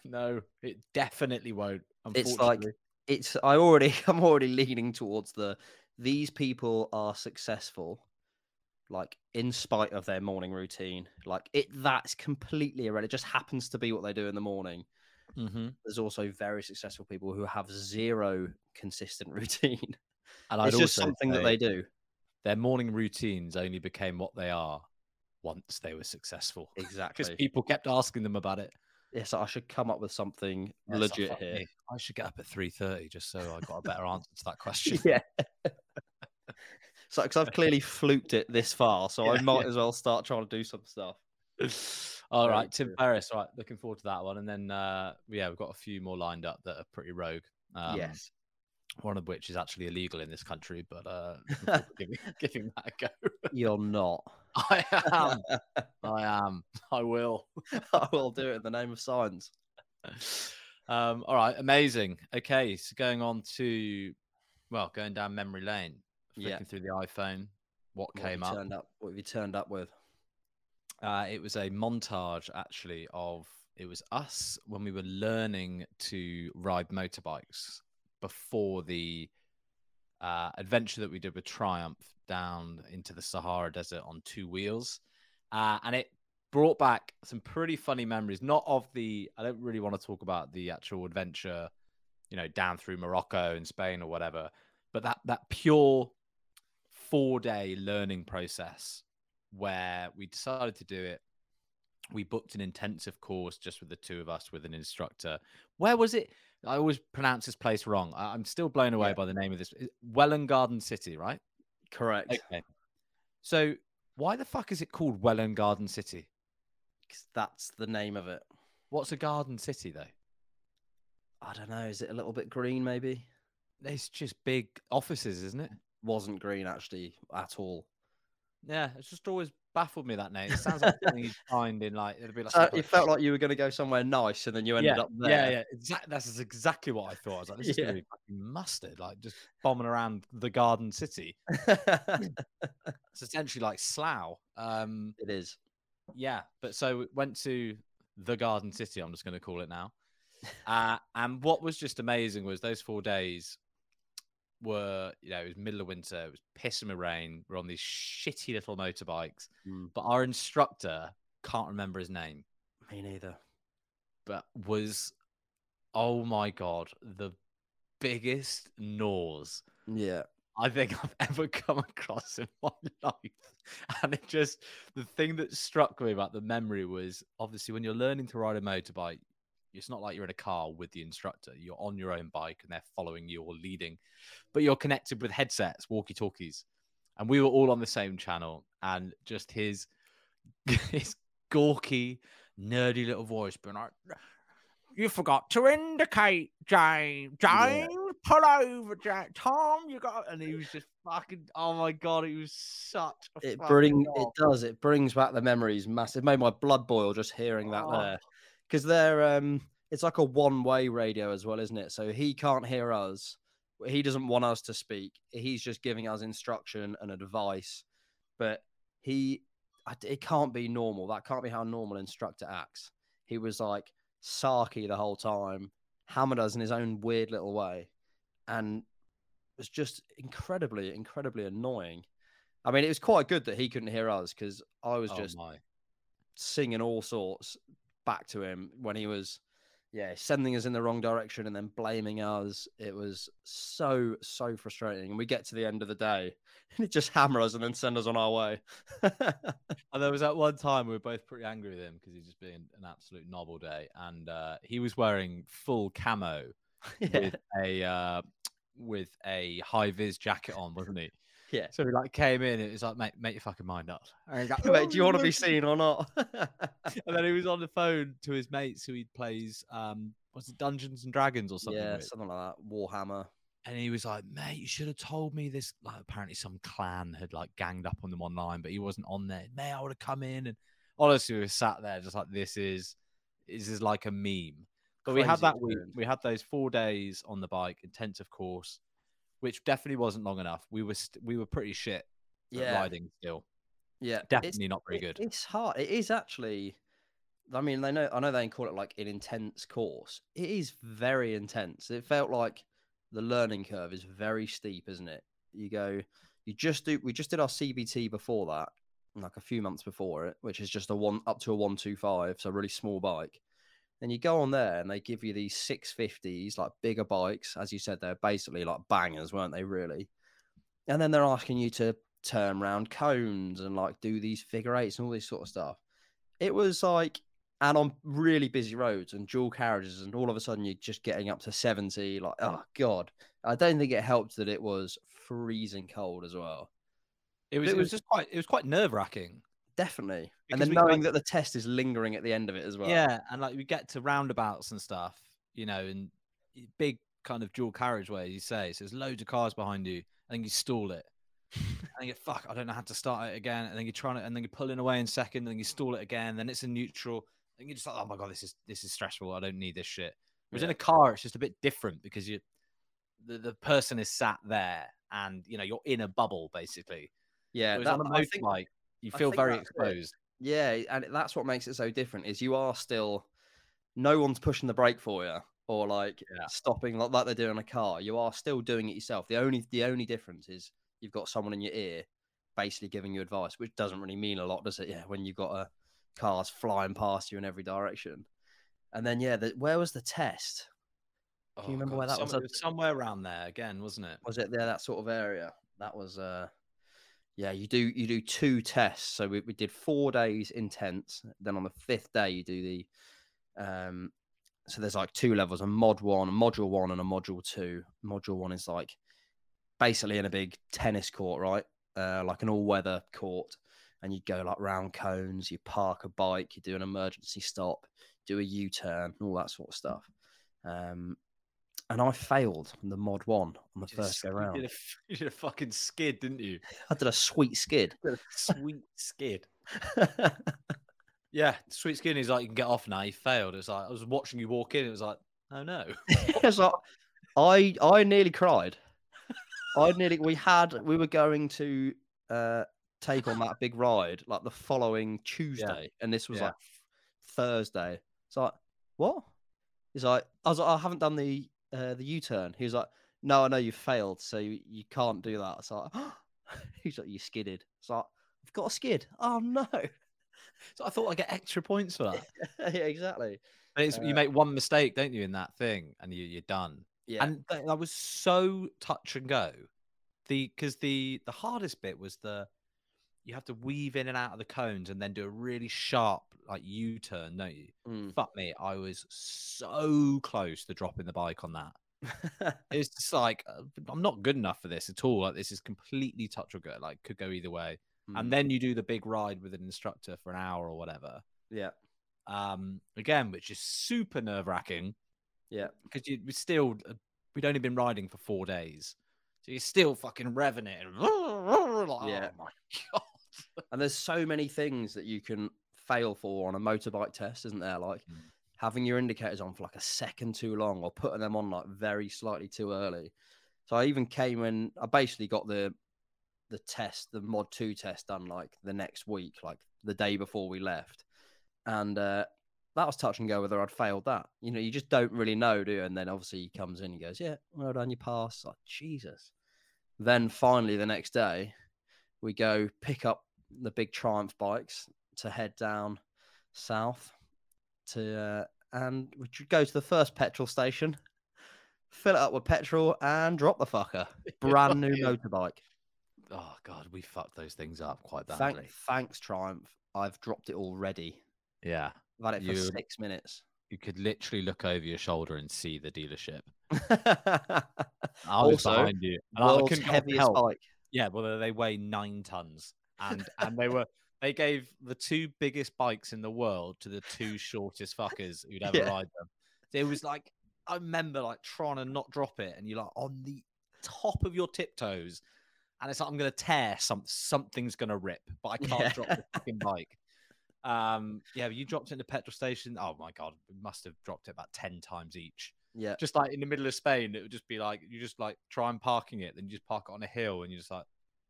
No, it definitely won't. It's like it's I already I'm already leaning towards the these people are successful like in spite of their morning routine. Like it that's completely irrelevant. It just happens to be what they do in the morning. Mhm. There's also very successful people who have zero consistent routine. and I'd it's just something that they do. Their morning routines only became what they are once they were successful. Exactly, because people kept asking them about it. Yes, I should come up with something Yeah, legit "Fuck here. me, I should get up at three thirty just so I got a better answer to that question. Yeah. so, because I've clearly fluked it this far, so I might yeah. as well start trying to do some stuff. All Very right, Tim true. Ferriss. All right, looking forward to that one. And then, uh, yeah, we've got a few more lined up that are pretty rogue. Um, yes. One of which is actually illegal in this country, but uh, looking forward to giving, giving that a go. You're not. I am. I am. I will. I will do it in the name of science. Um, all right, amazing. Okay, so going on to, well, going down memory lane, flicking Yeah. through the iPhone. What What came up? Up. What have you turned up with? Uh, it was a montage actually of it was us when we were learning to ride motorbikes before the uh, adventure that we did with Triumph down into the Sahara Desert on two wheels, uh, and it brought back some pretty funny memories. Not of the I don't really want to talk about the actual adventure, you know, down through Morocco and Spain or whatever, but that that pure four day learning process where we decided to do it. We booked an intensive course just with the two of us with an instructor. Where was it? I always pronounce this place wrong. I- I'm still blown away Yeah. by the name of this. Welwyn Garden City, right? Correct. Okay. So why the fuck is it called Welwyn Garden City? 'Cause That's the name of it. What's a garden city though? I don't know. Is it a little bit green? Maybe. It's just big offices, isn't it? Wasn't green actually at all. Yeah, it's just always baffled me that name. It sounds like something you'd find in like it'd be like Uh, it felt like you were going to go somewhere nice, and then you ended yeah, up there. Yeah, yeah, exactly. That's exactly what I thought. I was like, this is Yeah. gonna be fucking mustard, like just bombing around the Garden City. It's essentially like Slough. Um, it is. yeah, but so we went to the Garden City. I'm just going to call it now. Uh, and what was just amazing was those four days were, you know, it was middle of winter. It was pissing with rain. We're on these shitty little motorbikes, Mm, but our instructor can't remember his name. me neither. but was oh my god the biggest nose Yeah. I think I've ever come across in my life. And it just the thing that struck me about the memory was obviously when you're learning to ride a motorbike, it's not like you're in a car with the instructor. You're on your own bike and they're following you or leading, but you're connected with headsets, walkie talkies. And we were all on the same channel, and just his his gawky, nerdy little voice being like, You forgot to indicate, James. Yeah. James, pull over, Jack. Tom, you got and he was just fucking oh my god, he was such a It fucking bring it does. It brings back the memories. Massive. Made my blood boil just hearing that Oh. there, because they're um. It's like a one-way radio as well, isn't it? So he can't hear us. He doesn't want us to speak. He's just giving us instruction and advice. But he, it can't be normal. That can't be how a normal instructor acts. He was like, sarky the whole time, hammered us in his own weird little way, and was just incredibly, incredibly annoying. I mean, it was quite good that he couldn't hear us because I was Oh just my. singing all sorts back to him when he was yeah sending us in the wrong direction and then blaming us it was so so frustrating. And we get to the end of the day and it just hammer us and then send us on our way. And there was that one time we were both pretty angry with him because he's just being an absolute knob all day, and uh, he was wearing full camo yeah. with a uh, with a high vis jacket on, wasn't he? Yeah So he like came in, and it was like, mate, make your fucking mind up. Like, Mate, do you "Oh, want to be seen or not And then he was on the phone to his mates who he plays, um, was it Dungeons and Dragons or something? yeah with. something like that warhammer And he was like, mate, you should have told me this. Like, apparently, some clan had like ganged up on them online, but he wasn't on there. Mate, I would have come in. And honestly, we were sat there just like, this is, this is like a meme. But we had Crazy that week, we had those four days on the bike, intensive course, which definitely wasn't long enough. We were, st- we were pretty shit at yeah riding still. yeah it's- Definitely not very good. it's hard it is actually i mean they know i know they call it like an intense course it is very intense it felt like the learning curve is very steep isn't it you go you just do we just did our cbt before that like a few months before it which is just a one up to a 125 so a really small bike then you go on there and they give you these 650s like bigger bikes as you said they're basically like bangers weren't they really and then they're asking you to turn round cones and like do these figure eights and all this sort of stuff. It was like, and on really busy roads and dual carriages, and all of a sudden you're just getting up to 70. Like, oh God. I don't think it helped that it was freezing cold as well. It was, it it was was- just quite, it was quite nerve wracking. Definitely. Because and then knowing that the test is lingering at the end of it as well. Yeah, and like we get to roundabouts and stuff, you know, and big kind of dual carriageway, you say. So there's loads of cars behind you, and then you stall it. and you fuck, I don't know how to start it again. And then you're trying to, and then you're pulling away in second, and then you stall it again. Then it's a neutral, and you're just like, oh my god, this is this is stressful. I don't need this shit. Whereas in a car, it's just a bit different because you, the, the person is sat there, and you know you're in a bubble basically. Yeah. That- on a I think- motorbike, you feel very that's it. exposed. Yeah, and that's what makes it so different is you are still no one's pushing the brake for you or like Yeah. stopping like, like they do in a car. You are still doing it yourself. The only the only difference is you've got someone in your ear basically giving you advice, which doesn't really mean a lot, does it? Yeah, when you've got a cars flying past you in every direction. And then yeah, the, where was the test? Oh, you remember where that was? Some- was somewhere around there again, wasn't it? Was it there that sort of area? That was uh yeah, you do you do two tests. So we, we did four days intense. Then on the fifth day you do the um so there's like two levels, a mod one, a module one, and a module two. Module one is like basically in a big tennis court, right? Uh, like an all-weather court, and you go like round cones. You park a bike, you do an emergency stop, do a U-turn, all that sort of stuff. Um, and I failed on the mod one on the You first go round. You did a fucking skid, didn't you? I did a sweet skid. Sweet skid. Yeah, sweet skid. He's like, you can get off now. You failed. It's like I was watching you walk in. It was like, oh no. it's like I I nearly cried. I nearly we had we were going to uh take on that big ride like the following Tuesday, and this was Yeah. like Thursday. It's like what? He's like I was like I haven't done the uh the U turn. He was like no, I know you failed, so you, you can't do that. It's like he's like you skidded. It's like I've got a skid. Oh no. So I thought I'd get extra points for that. yeah, exactly. And it's, Uh, you make one mistake, don't you, in that thing, and you, you're done. Yeah. And that was so touch and go. The because the the hardest bit was the you have to weave in and out of the cones and then do a really sharp like U turn, don't you? Mm. Fuck me, I was so close to dropping the bike on that. It's just like uh, I'm not good enough for this at all. Like this is completely touch or go. Like could go either way. Mm. And then you do the big ride with an instructor for an hour or whatever. yeah, Um, again, which is super nerve wracking yeah. because you we still uh, we'd only been riding for four days, so you're still fucking revving it. And, like, Yeah. Oh my god. And there's so many things that you can fail for on a motorbike test, isn't there? Like Mm. having your indicators on for like a second too long or putting them on like very slightly too early. So I even came in, I basically got the the test, the mod two test done like the next week, like the day before we left. And uh that was touch and go whether I'd failed that. You know, you just don't really know, do you? And then obviously he comes in and goes, "Yeah, well done, you pass." Like Jesus. Then finally the next day, we go pick up the big Triumph bikes to head down south to uh, and we should go to the first petrol station, fill it up with petrol, and drop the fucker. Brand new motorbike. Oh god, we fucked those things up quite Thank, badly. thanks, Triumph. I've dropped it already. Yeah, I've had it for You- six minutes. you could literally look over your shoulder and see the dealership. I was Also, behind you. and I couldn't heaviest help. bike. Yeah, well, they weigh nine tons, and and they were they gave the two biggest bikes in the world to the two shortest fuckers who'd ever Yeah. ride them. It was like I remember like trying to not drop it, and you're like on the top of your tiptoes, and it's like I'm gonna tear some something's gonna rip, but I can't Yeah. drop the fucking bike. Um, yeah, you dropped it in the petrol station. Oh my god, we must have dropped it about ten times each Yeah. just like in the middle of Spain, it would just be like you just like try and parking it, then you just park it on a hill, and you're just like,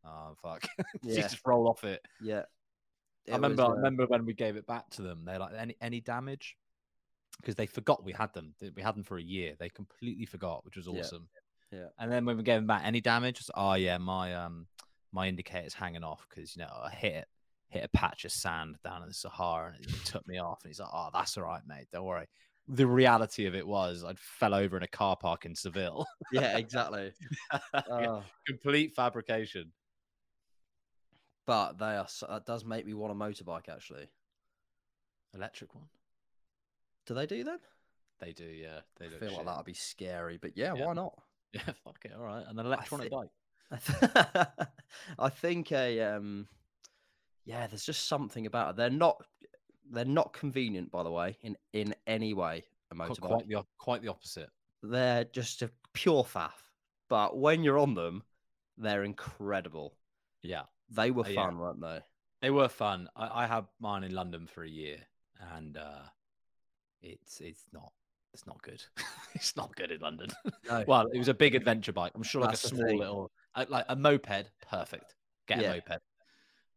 oh fuck, you Yeah. just roll off it. Yeah. I remember, was, I uh, remember when we gave it back to them, they're like, any any damage? Because they forgot we had them. We had them for a year. They completely forgot, which was awesome. Yeah. And then when we gave them back, any damage? It's, oh yeah, my um my indicator's hanging off because you know I hit it, hit a patch of sand down in the Sahara, and it took me off. And he's like, oh, that's all right, mate. Don't worry. The reality of it was I'd fell over in a car park in Seville. yeah, exactly. Oh, Complete fabrication. but they are. So, that does make me want a motorbike. Actually, Electric one. do they do that? They do, yeah. They I feel like that'd be scary. But yeah, Yeah. why not? Yeah, fuck it. All right. An electronic thi- bike. I think a um, yeah. There's just something about it. They're not. They're not convenient, by the way, in in any way. A motorbike. Quite the quite the opposite. They're just a pure faff. But when you're on them, they're incredible. Yeah. They were Uh, yeah. fun, weren't they? They were fun. I, I had mine in London for a year and uh it's it's not it's not good. it's not good in London. No. well, it was a big adventure bike. I'm sure like That's a small little uh, like a moped, perfect. Get Yeah. a moped.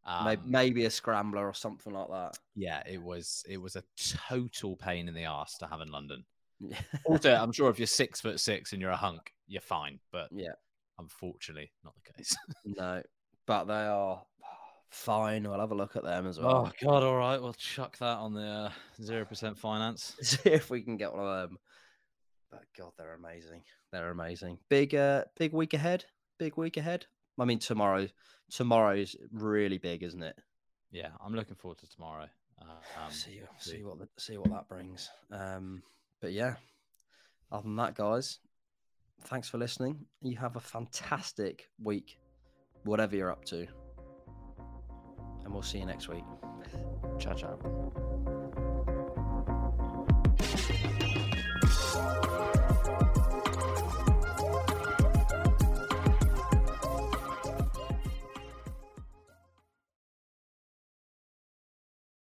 Um, Maybe a scrambler or something like that. yeah, it was it was a total pain in the ass to have in London. Also, I'm sure if you're six foot six and you're a hunk, you're fine. But yeah. unfortunately, not the case. No, but they are fine. We'll have a look at them as well. Oh God! All right, we'll chuck that on the zero percent finance. See if we can get one of them. But God, they're amazing. They're amazing. Big, uh, big week ahead. Big week ahead. I mean, tomorrow. Tomorrow's really big, isn't it? Yeah, I'm looking forward to tomorrow. Uh, um, see, see. see what the, see what that brings. Um, but yeah. Other than that, guys, thanks for listening. You have a fantastic week, whatever you're up to, and we'll see you next week. Ciao, ciao.